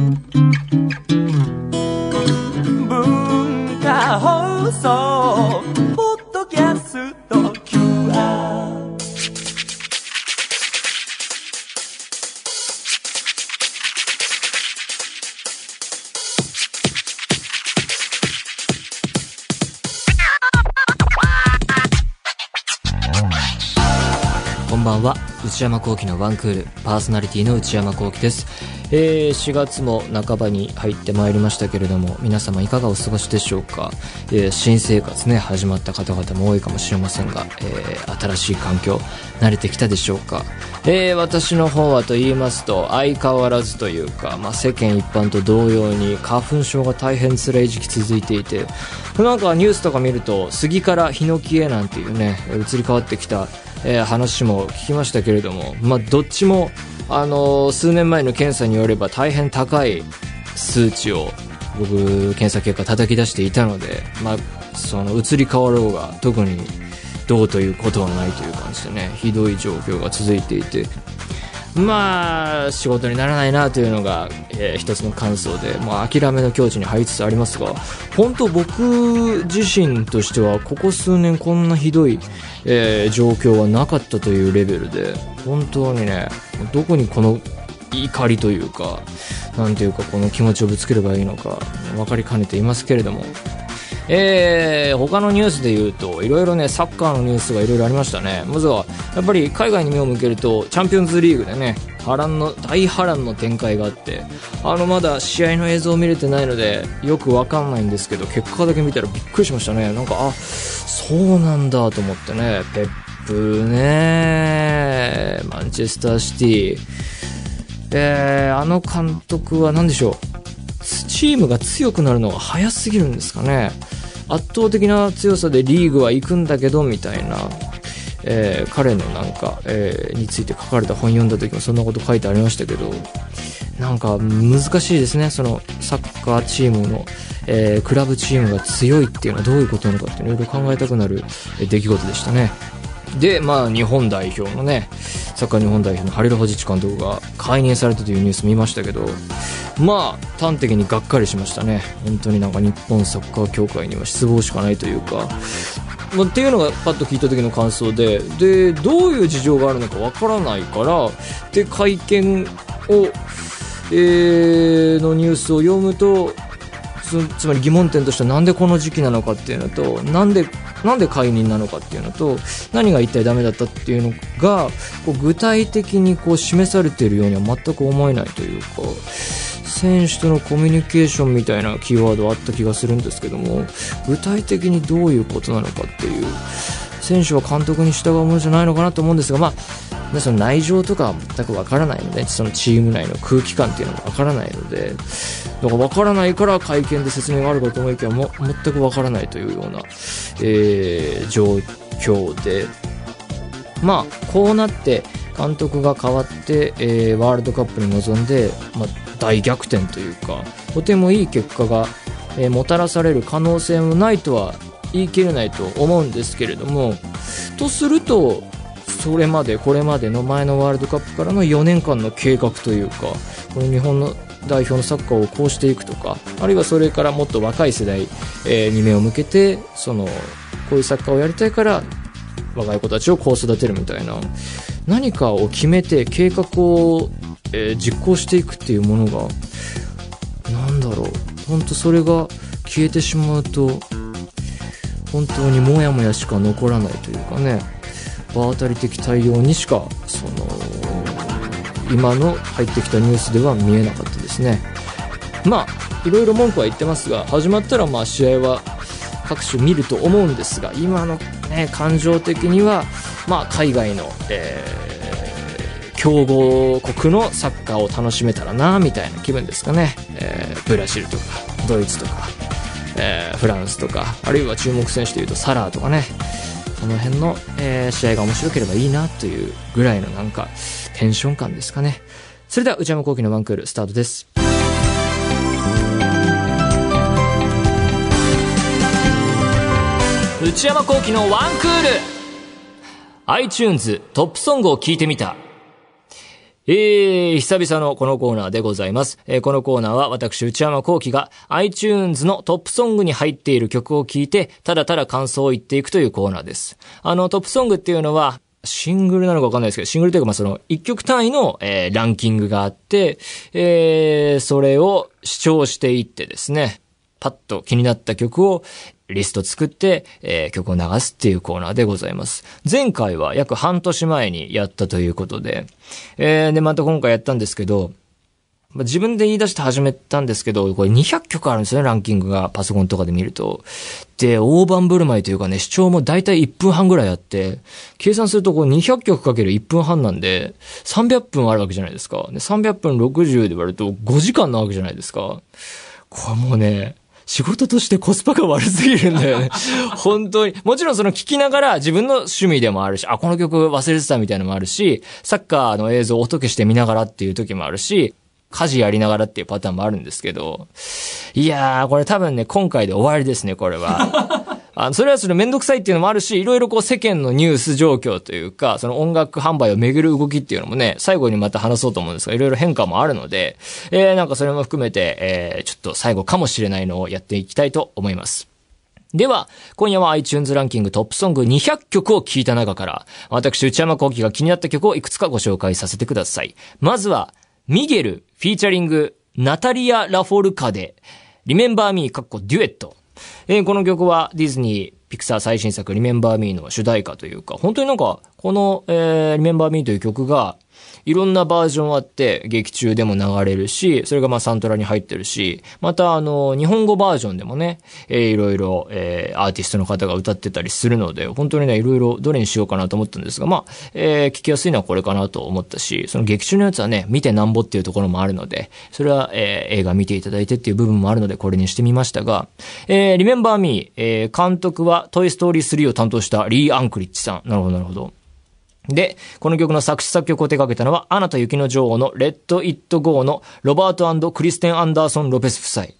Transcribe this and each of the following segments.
文化放送ポッドキャスト QR こんばんは。内山聖輝のワンクール。パーソナリティの内山聖輝です、えー4月も半ばに入ってまいりましたけれども皆様いかがお過ごしでしょうか、えー新生活ね始まった方々も多いかもしれませんが、えー新しい環境慣れてきたでしょうか、えー私の方はと言いますと相変わらずというか、まあ、世間一般と同様に花粉症が大変辛い時期続いていてなんかニュースとか見ると杉からヒノキへなんていうね移り変わってきたえー話も聞きましたけれども、まあ、どっちも、あの数年前の検査によれば大変高い数値を僕検査結果叩き出していたので、まあ、その移り変わろうが特にどうということはないという感じでねひどい状況が続いていてまあ仕事にならないなというのが、えー一つの感想で、まあ、諦めの境地に入りつつありますが本当僕自身としてはここ数年こんなひどい、えー状況はなかったというレベルで本当にねどこにこの怒りというかなんていうかこの気持ちをぶつければいいのか分かりかねていますけれどもえー、他のニュースで言うと、いろいろね、サッカーのニュースがいろいろありましたね。まずは、やっぱり海外に目を向けると、チャンピオンズリーグでね、波乱の、大波乱の展開があって、あの、まだ試合の映像を見れてないので、よくわかんないんですけど、結果だけ見たらびっくりしましたね。なんか、あ、そうなんだと思ってね、ペップね、マンチェスターシティ、えー、あの監督は何でしょう。チームが強くなるのが早すぎるんですかね圧倒的な強さでリーグは行くんだけどみたいな、えー彼のなんか、えーについて書かれた本読んだ時もそんなこと書いてありましたけどなんか難しいですね。そのサッカーチームの、えークラブチームが強いっていうのはどういうことなのかっていろいろ考えたくなる出来事でしたね。で、まあ、日本代表のね、サッカー日本代表のハリル・ホジッチ監督が解任されたというニュース見ましたけど、まあ、端的にがっかりしましたね。本当になんか日本サッカー協会には失望しかないというか、まあ、っていうのがパッと聞いた時の感想で、で、どういう事情があるのかわからないから、で、会見を、えーのニュースを読むと、つつまり疑問点としてはなんでこの時期なのかっていうのとなんでなんで解任なのかっていうのと何が一体ダメだったっていうのがこう具体的にこう示されているようには全く思えないというか。選手とのコミュニケーションみたいなキーワードはあった気がするんですけども具体的にどういうことなのかっていう選手は監督に従うものじゃないのかなと思うんですがまあねその内情とかは全くわからないのでそのチーム内の空気感っていうのがわからないのでだからわからないから会見で説明があるかと思いきやも全くわからないというような、えー状況で。まあこうなって監督が変わって、えーワールドカップに臨んで、まあ、大逆転というかとてもいい結果が、えーもたらされる可能性もないとは言い切れないと思うんですけれどもとするとそれまでこれまでの前のワールドカップからの4年間の計画というかこの日本の代表のサッカーをこうしていくとかあるいはそれからもっと若い世代、えーに目を向けてそのこういうサッカーをやりたいから若い子たちをこう育てるみたいな何かを決めて計画を、えー実行していくっていうものがなんだろう。本当それが消えてしまうと本当にモヤモヤしか残らないというかね。場当たり的対応にしかその今の入ってきたニュースでは見えなかったですね。まあいろいろ文句は言ってますが始まったらまあ試合は各種見ると思うんですが今のね感情的にはまあ海外の、えー強豪国のサッカーを楽しめたらなみたいな気分ですかね、えーブラジルとかドイツとか、えーフランスとかあるいは注目選手でいうとサラーとかね。この辺の、えー試合が面白ければいいなというぐらいのなんかテンション感ですかね。それでは内山昂輝の1クールスタートです。内山昂輝の1クール iTunes トップソングを聞いてみたえー、久々のこのコーナーでございます。えーこのコーナーは私、内山昂輝が iTunes のトップソングに入っている曲を聴いて、ただただ感想を言っていくというコーナーです。あの、トップソングっていうのは、シングルなのかわかんないですけど、シングルというか、まあ、その、一曲単位の、えーランキングがあって、えーそれを視聴していってですね、パッと気になった曲をリスト作って、えー曲を流すっていうコーナーでございます。前回は約半年前にやったということで、えーで、また今回やったんですけど、まあ自分で言い出して始めたんですけど、これ200曲あるんですよね、ランキングがパソコンとかで見ると。で、大盤振る舞いというかね、視聴もだいたい1分半ぐらいあって、計算するとこう200曲かける1分半なんで、300分あるわけじゃないですか。で300分60で割ると5時間なわけじゃないですか。これもうね、仕事としてコスパが悪すぎるんだよね。本当に。もちろんその聞きながら自分の趣味でもあるし、あ、この曲忘れてたみたいなのもあるし、サッカーの映像を音消して見ながらっていう時もあるし、家事やりながらっていうパターンもあるんですけど、いやー、これ多分ね、今回で終わりですね、これは。あのそれはそれめんどくさいっていうのもあるし、いろいろこう世間のニュース状況というか、その音楽販売をめぐる動きっていうのもね、最後にまた話そうと思うんですが、いろいろ変化もあるので、えー、なんかそれも含めて、えー、ちょっと最後かもしれないのをやっていきたいと思います。では、今夜は iTunes ランキングトップソング200曲を聴いた中から、私、内山幸輝が気になった曲をいくつかご紹介させてください。まずは、ミゲル、フィーチャリング、ナタリア・ラフォルカで、リメンバー・ミー、かっこデュエット。えーこの曲はディズニー、ピクサー最新作、リメンバー・ミーの主題歌というか、本当になんか、この、えー、リメンバー・ミーという曲が、いろんなバージョンあって、劇中でも流れるし、それがまあサントラに入ってるし、またあの、日本語バージョンでもね、えーいろいろ、えーアーティストの方が歌ってたりするので、本当にね、いろいろどれにしようかなと思ったんですが、まあ、えー聞きやすいのはこれかなと思ったし、その劇中のやつはね、見てなんぼっていうところもあるので、それは、えー映画見ていただいてっていう部分もあるので、これにしてみましたが、えー、リメンバーミー、えー監督はトイストーリー3を担当したリー・アンクリッチさん。なるほど、なるほど。で、この曲の作詞作曲を手掛けたのは、アナと雪の女王の Let It Go のロバートクリステン・アンダーソン・ロペス夫妻。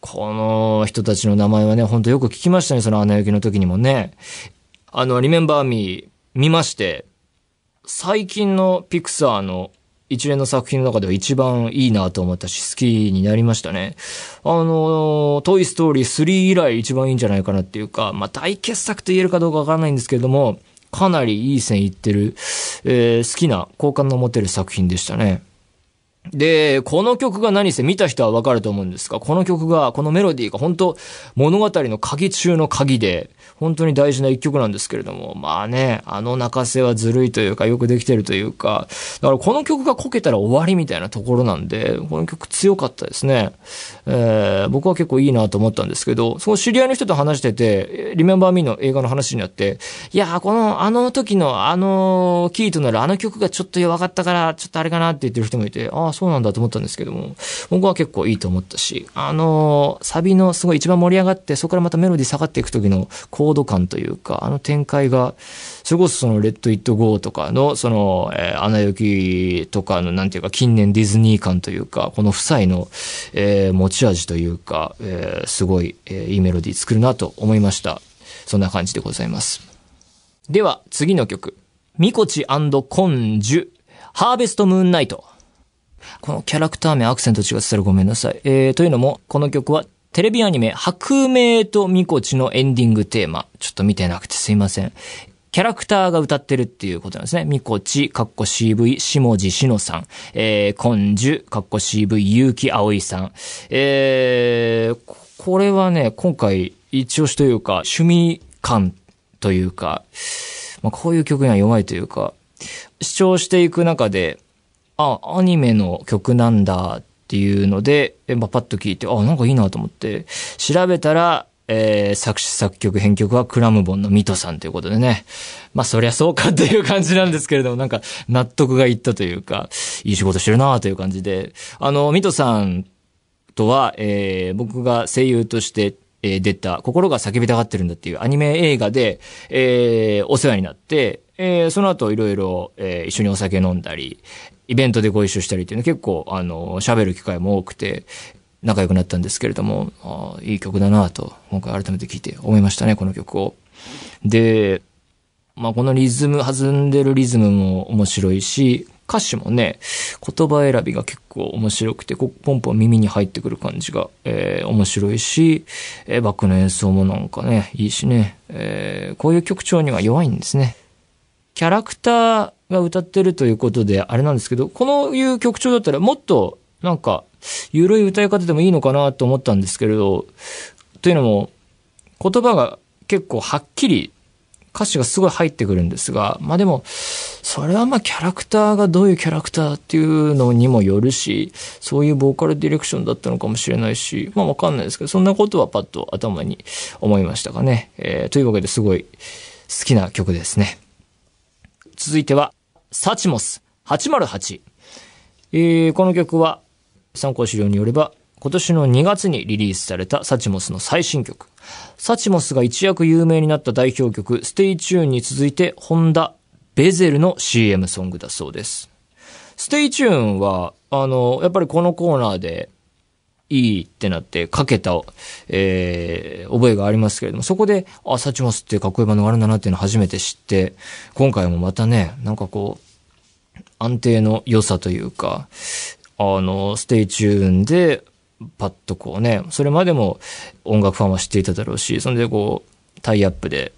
この人たちの名前はね、ほんとよく聞きましたね、そのアナ雪の時にもね。あの、リメンバー・ミー見まして、最近のピクサーの一連の作品の中では一番いいなと思ったし、好きになりましたね。あの、トイストーリー3以来一番いいんじゃないかなっていうか、まあ、大傑作と言えるかどうかわからないんですけれども、かなりいい線いってる、えー好きな好感の持てる作品でしたね。で、この曲が何せ見た人はわかると思うんですが、この曲が、このメロディーが本当物語の鍵中の鍵で、本当に大事な一曲なんですけれども、まあね、あの泣かせはずるいというか、よくできてるというか、だからこの曲がこけたら終わりみたいなところなんで、この曲強かったですね。えー僕は結構いいなと思ったんですけど、その知り合いの人と話してて、リメンバーミーの映画の話になって、いや、この、あの時の、あの、キーとなるあの曲がちょっと弱かったから、ちょっとあれかなって言ってる人もいて、ああ、そうなんだと思ったんですけども、僕は結構いいと思ったし、あの、サビのすごい一番盛り上がって、そこからまたメロディー下がっていく時のコード感というか、あの展開が、それこそその、レッド・イット・ゴーとかの、その、えー、アナ雪とかの、なんていうか、近年ディズニー感というか、この夫妻の、えー持ち味というか、えーすごい、えーいいメロディー作るなと思いました。そんな感じでございます。では、次の曲。ミコチコンジュ、ハーベストムーンナイト。このキャラクター名アクセント違ってたらごめんなさい。えー、というのも、この曲はテレビアニメ、白明とミコチのエンディングテーマ。ちょっと見てなくてすいません。キャラクターが歌ってるっていうことなんですね。ミコチ、カッコ CV、下地しのさん。えー、コンジュ、カッコ CV、結城葵さん。えー、これはね、今回、一押しというか、趣味感というか、まあ、こういう曲には弱いというか、視聴していく中で、あ、アニメの曲なんだっていうので、まあ、パッと聞いて、あ、なんかいいなと思って、調べたら、えー作詞作曲編曲はクラムボンのミトさんということでね。まあそりゃそうかっていう感じなんですけれども、なんか納得がいったというか、いい仕事してるなという感じで、あの、ミトさんとは、えー僕が声優として、えー出た、心が叫びたがってるんだっていうアニメ映画で、えーお世話になって、えーその後いろいろ、えー一緒にお酒飲んだり、イベントでご一緒したりっていうの結構、あの、喋る機会も多くて、仲良くなったんですけれども、あいい曲だなと、今回改めて聴いて思いましたね、この曲を。で、まあ、このリズム、弾んでるリズムも面白いし、歌詞もね、言葉選びが結構面白くて、こポンポン耳に入ってくる感じが、えー、面白いし、えー、バックの演奏もなんかね、いいしね、えー、こういう曲調には弱いんですね。キャラクターが歌ってるということで、あれなんですけど、このいう曲調だったらもっと、なんか、ゆるい歌い方でもいいのかなと思ったんですけれど、というのも、言葉が結構はっきり歌詞がすごい入ってくるんですが、まあでも、それはまあキャラクターがどういうキャラクターっていうのにもよるし、そういうボーカルディレクションだったのかもしれないし、まあわかんないですけど、そんなことはパッと頭に思いましたかね。えー、というわけですごい好きな曲ですね。続いては、サチモス808。えー、この曲は参考資料によれば、今年の2月にリリースされた Suchmos の最新曲。 Suchmos が一躍有名になった代表曲、 STAY TUNE に続いて、ホンダ、ベゼルの CM ソングだそうです。 STAY TUNE は、あの、やっぱりこのコーナーで、いいってなってかけた、えー、覚えがありますけれども、そこで、あ、 Suchmos ってかっこいいバンドがあるんだなっていうのを初めて知って、今回もまたね、なんかこう、安定の良さというか、あの、 STAY TUNE で、パッとこうね、それまでも音楽ファンは知っていただろうし、それでこう、タイアップで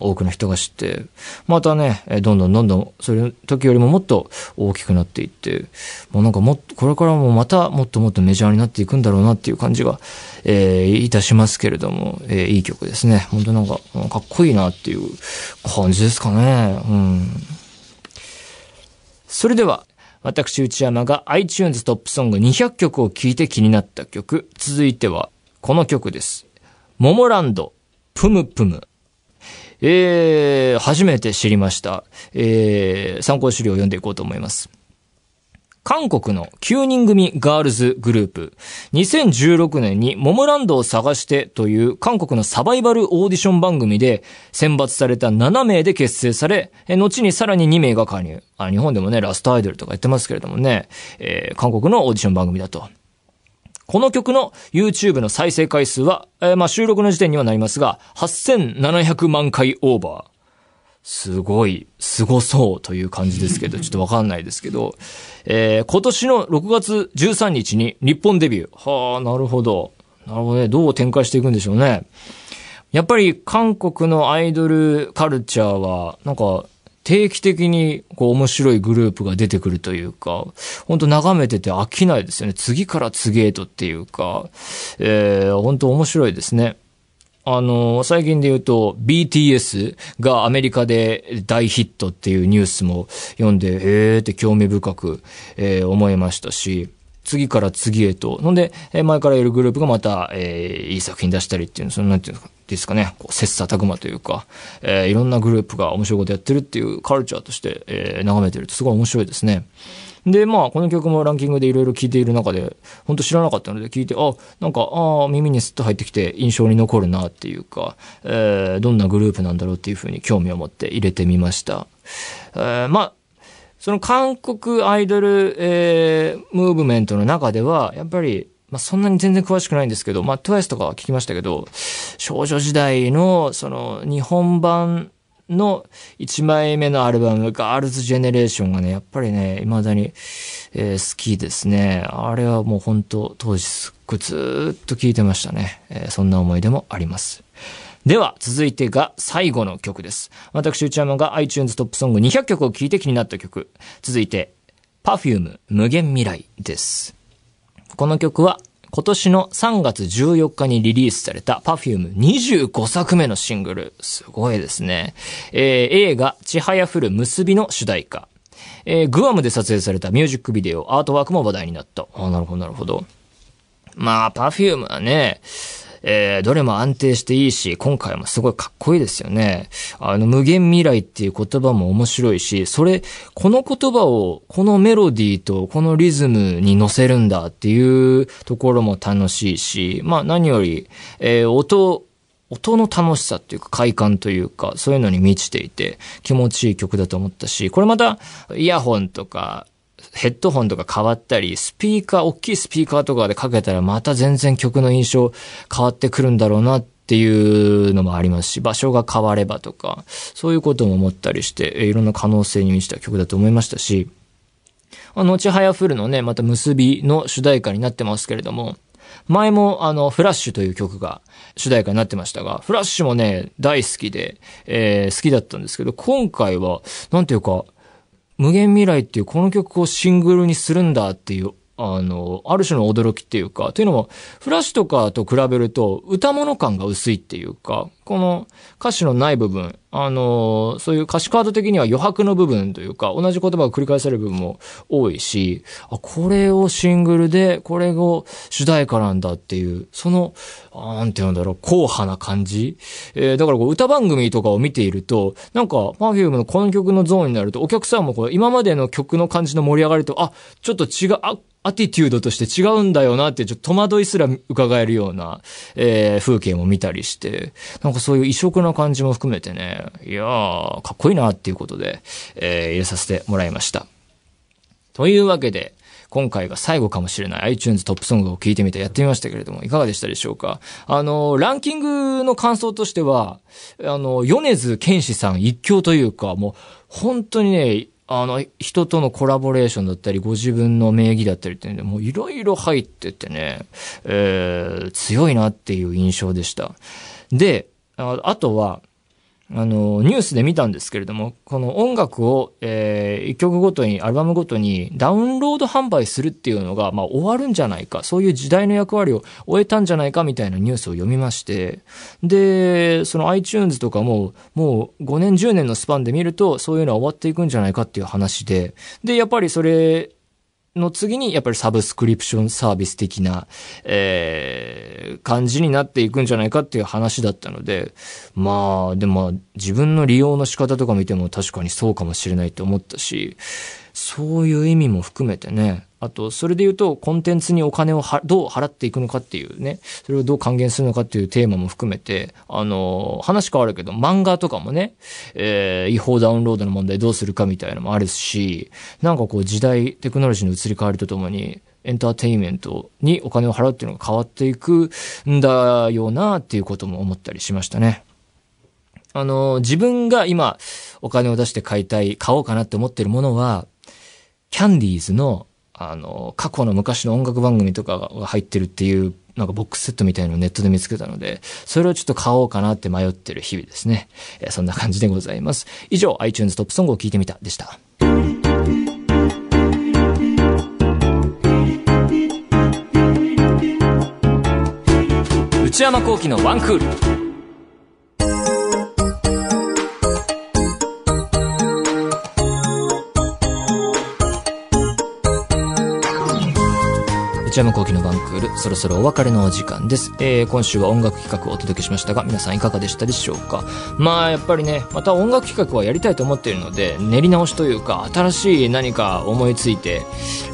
多くの人が知って、またね、どんどんどんどん、それ時よりももっと大きくなっていって、もうなんかもっと、これからもまたもっともっとメジャーになっていくんだろうなっていう感じが、えー、いたしますけれども、えー、いい曲ですね。本当なんか、かっこいいなっていう感じですかね。うん。それでは、私内山が iTunes トップソング200曲を聴いて気になった曲。続いては、この曲です。モモランド、プムプム。えー、初めて知りました。えー、参考資料を読んでいこうと思います。韓国の9人組ガールズグループ、2016年にモモランドを探してという韓国のサバイバルオーディション番組で選抜された7名で結成され、後にさらに2名が加入。あ日本でもね、ラストアイドルとか言ってますけれどもね、えー、韓国のオーディション番組だと。この曲の YouTube の再生回数は、えー、まあ収録の時点にはなりますが、8700万回オーバー。すごい、すごそうという感じですけど、ちょっとわかんないですけど、えー、今年の6月13日に日本デビュー。はあ、なるほど。なるほどね。どう展開していくんでしょうね。やっぱり韓国のアイドルカルチャーは、なんか、定期的にこう面白いグループが出てくるというか、本当眺めてて飽きないですよね。次から次へとっていうか、えー、本当面白いですね。あの、最近で言うと BTS がアメリカで大ヒットっていうニュースも読んで、へーって興味深く、えー、思いましたし、次から次へと。ので、前からいるグループがまた、えー、いい作品出したりっていう、その、なんていうんですかですかね、こう、切磋琢磨というか、えー、いろんなグループが面白いことやってるっていうカルチャーとして、えー、眺めてるとすごい面白いですね。で、まあ、この曲もランキングでいろいろ聴いている中で、本当知らなかったので聞いて、あ、なんか、ああ、耳にスッと入ってきて印象に残るなっていうか、えー、どんなグループなんだろうっていうふうに興味を持って入れてみました。えー、まあ、その韓国アイドル、えー、ムーブメントの中では、やっぱり、まあ、そんなに全然詳しくないんですけど、まあ、TWICE とかは聞きましたけど、少女時代の、その、日本版の1枚目のアルバム、ガールズジェネレーションがね、やっぱりね、未だに、えー、好きですね。あれはもう本当当時すっごいずっと聴いてましたね。えー、そんな思い出もあります。では、続いてが最後の曲です。私、内山が iTunes トップソング200曲を聴いて気になった曲。続いて、Perfume 無限未来です。この曲は今年の3月14日にリリースされた Perfume25 作目のシングル。すごいですね。えー、映画、ちはやふる結びの主題歌。えー、グアムで撮影されたミュージックビデオ、アートワークも話題になった。あ、なるほど、なるほど。まあ、Perfume はね、えー、どれも安定していいし、今回もすごいかっこいいですよね。あの、無限未来っていう言葉も面白いし、それ、この言葉を、このメロディーとこのリズムに乗せるんだっていうところも楽しいし、まあ何より、えー、音、音の楽しさっていうか快感というか、そういうのに満ちていて気持ちいい曲だと思ったし、これまたイヤホンとかヘッドホンとか変わったり、スピーカー、大きいスピーカーとかでかけたらまた全然曲の印象変わってくるんだろうなっていうのもありますし、場所が変わればとか、そういうことも思ったりして、いろんな可能性に満ちた曲だと思いましたし、あの、ちはやふるのね、また結びの主題歌になってますけれども、前もあの、フラッシュという曲が主題歌になってましたが、フラッシュもね、大好きで、えー、好きだったんですけど、今回は、なんていうか、無限未来っていうこの曲をシングルにするんだっていうあの、ある種の驚きっていうか、というのも、フラッシュとかと比べると、歌物感が薄いっていうか、この歌詞のない部分、あの、そういう歌詞カード的には余白の部分というか、同じ言葉が繰り返される部分も多いし、あ、これをシングルで、これを主題歌なんだっていう、その、なんて言うんだろう、硬派な感じ。えー、だからこう歌番組とかを見ていると、なんか、Perfume のこの曲のゾーンになると、お客さんもこう、今までの曲の感じの盛り上がりと、あ、ちょっと違う、あ、アティテュードとして違うんだよなって、ちょっと戸惑いすら伺えるような、えー、風景も見たりして、なんかそういう異色な感じも含めてね、いやー、かっこいいなっていうことで、えー、入れさせてもらいました。というわけで、今回が最後かもしれない iTunes トップソングを聞いてみてやってみましたけれども、いかがでしたでしょうか？あの、ランキングの感想としては、あの、米津玄師さん一強というか、もう、本当にね、あの、人とのコラボレーションだったり、ご自分の名義だったりっていうので、もういろいろ入っててね、えー、強いなっていう印象でした。で、ああとは、あの、ニュースで見たんですけれども、この音楽を、えー、一曲ごとに、アルバムごとにダウンロード販売するっていうのが、まあ終わるんじゃないか、そういう時代の役割を終えたんじゃないかみたいなニュースを読みまして、で、その iTunes とかも、もう5年10年のスパンで見ると、そういうのは終わっていくんじゃないかっていう話で、で、やっぱりそれ、の次に、やっぱりサブスクリプションサービス的な、えー、感じになっていくんじゃないかっていう話だったので、まあ、でも自分の利用の仕方とか見ても確かにそうかもしれないと思ったし、そういう意味も含めてね、あと、それで言うと、コンテンツにお金をは、どう払っていくのかっていうね、それをどう還元するのかっていうテーマも含めて、あの、話変わるけど、漫画とかもね、えー、違法ダウンロードの問題どうするかみたいなのもあるし、なんかこう時代、テクノロジーの移り変わりとともに、エンターテインメントにお金を払うっていうのが変わっていくんだよなっていうことも思ったりしましたね。あの、自分が今お金を出して買いたい、買おうかなって思ってるものは、キャンディーズのあの、過去の昔の音楽番組とかが入ってるっていう、なんかボックスセットみたいのをネットで見つけたので、それをちょっと買おうかなって迷ってる日々ですね。えー、そんな感じでございます。以上、iTunes トップソングを聞いてみたでした。内山幸喜のワンクール。内山幸喜のバンクール、そろそろお別れのお時間です。えー、今週は音楽企画をお届けしましたが、皆さんいかがでしたでしょうか？まあ、やっぱりね、また音楽企画はやりたいと思っているので、練り直しというか、新しい何か思いついて、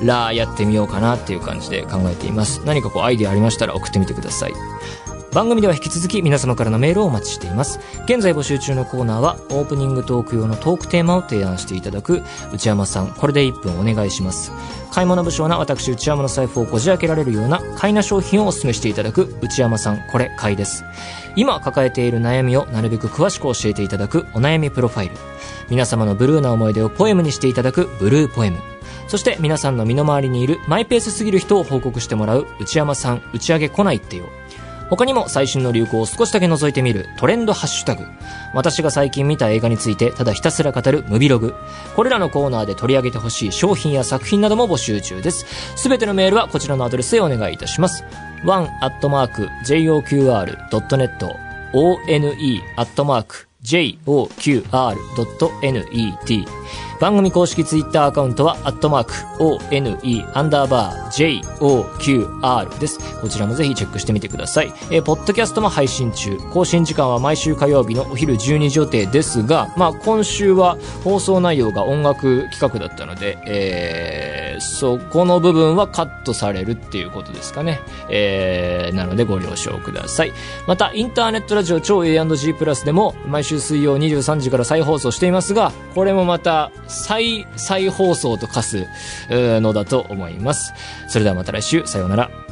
ら、やってみようかなっていう感じで考えています。何かこう、アイデアありましたら送ってみてください。番組では引き続き皆様からのメールをお待ちしています。現在募集中のコーナーは、オープニングトーク用のトークテーマを提案していただく、内山さん、これで1分お願いします。買い物不詳な私内山の財布をこじ開けられるような買いな商品をお勧めしていただく内山さんこれ買いです今抱えている悩みをなるべく詳しく教えていただくお悩みプロファイル皆様のブルーな思い出をポエムにしていただくブルーポエムそして皆さんの身の回りにいるマイペースすぎる人を報告してもらう内山さん打ち上げ来ないってよ他にも最新の流行を少しだけ覗いてみるトレンドハッシュタグ。私が最近見た映画についてただひたすら語るムビログ。これらのコーナーで取り上げてほしい商品や作品なども募集中です。すべてのメールはこちらのアドレスへお願いいたします。one.joqr.net one.joqr.net 番組公式ツイッターアカウントは、アットマーク、one, アンダーバー、joqr です。こちらもぜひチェックしてみてください。えー、ポッドキャストも配信中。更新時間は毎週火曜日のお昼12時予定ですが、まあ、今週は放送内容が音楽企画だったので、えー、そこの部分はカットされるっていうことですかね。えー、なのでご了承ください。また、インターネットラジオ超 A&G プラスでも、毎週水曜23時から再放送していますが、これもまた、再、再放送と化すのだと思います。それではまた来週、さようなら。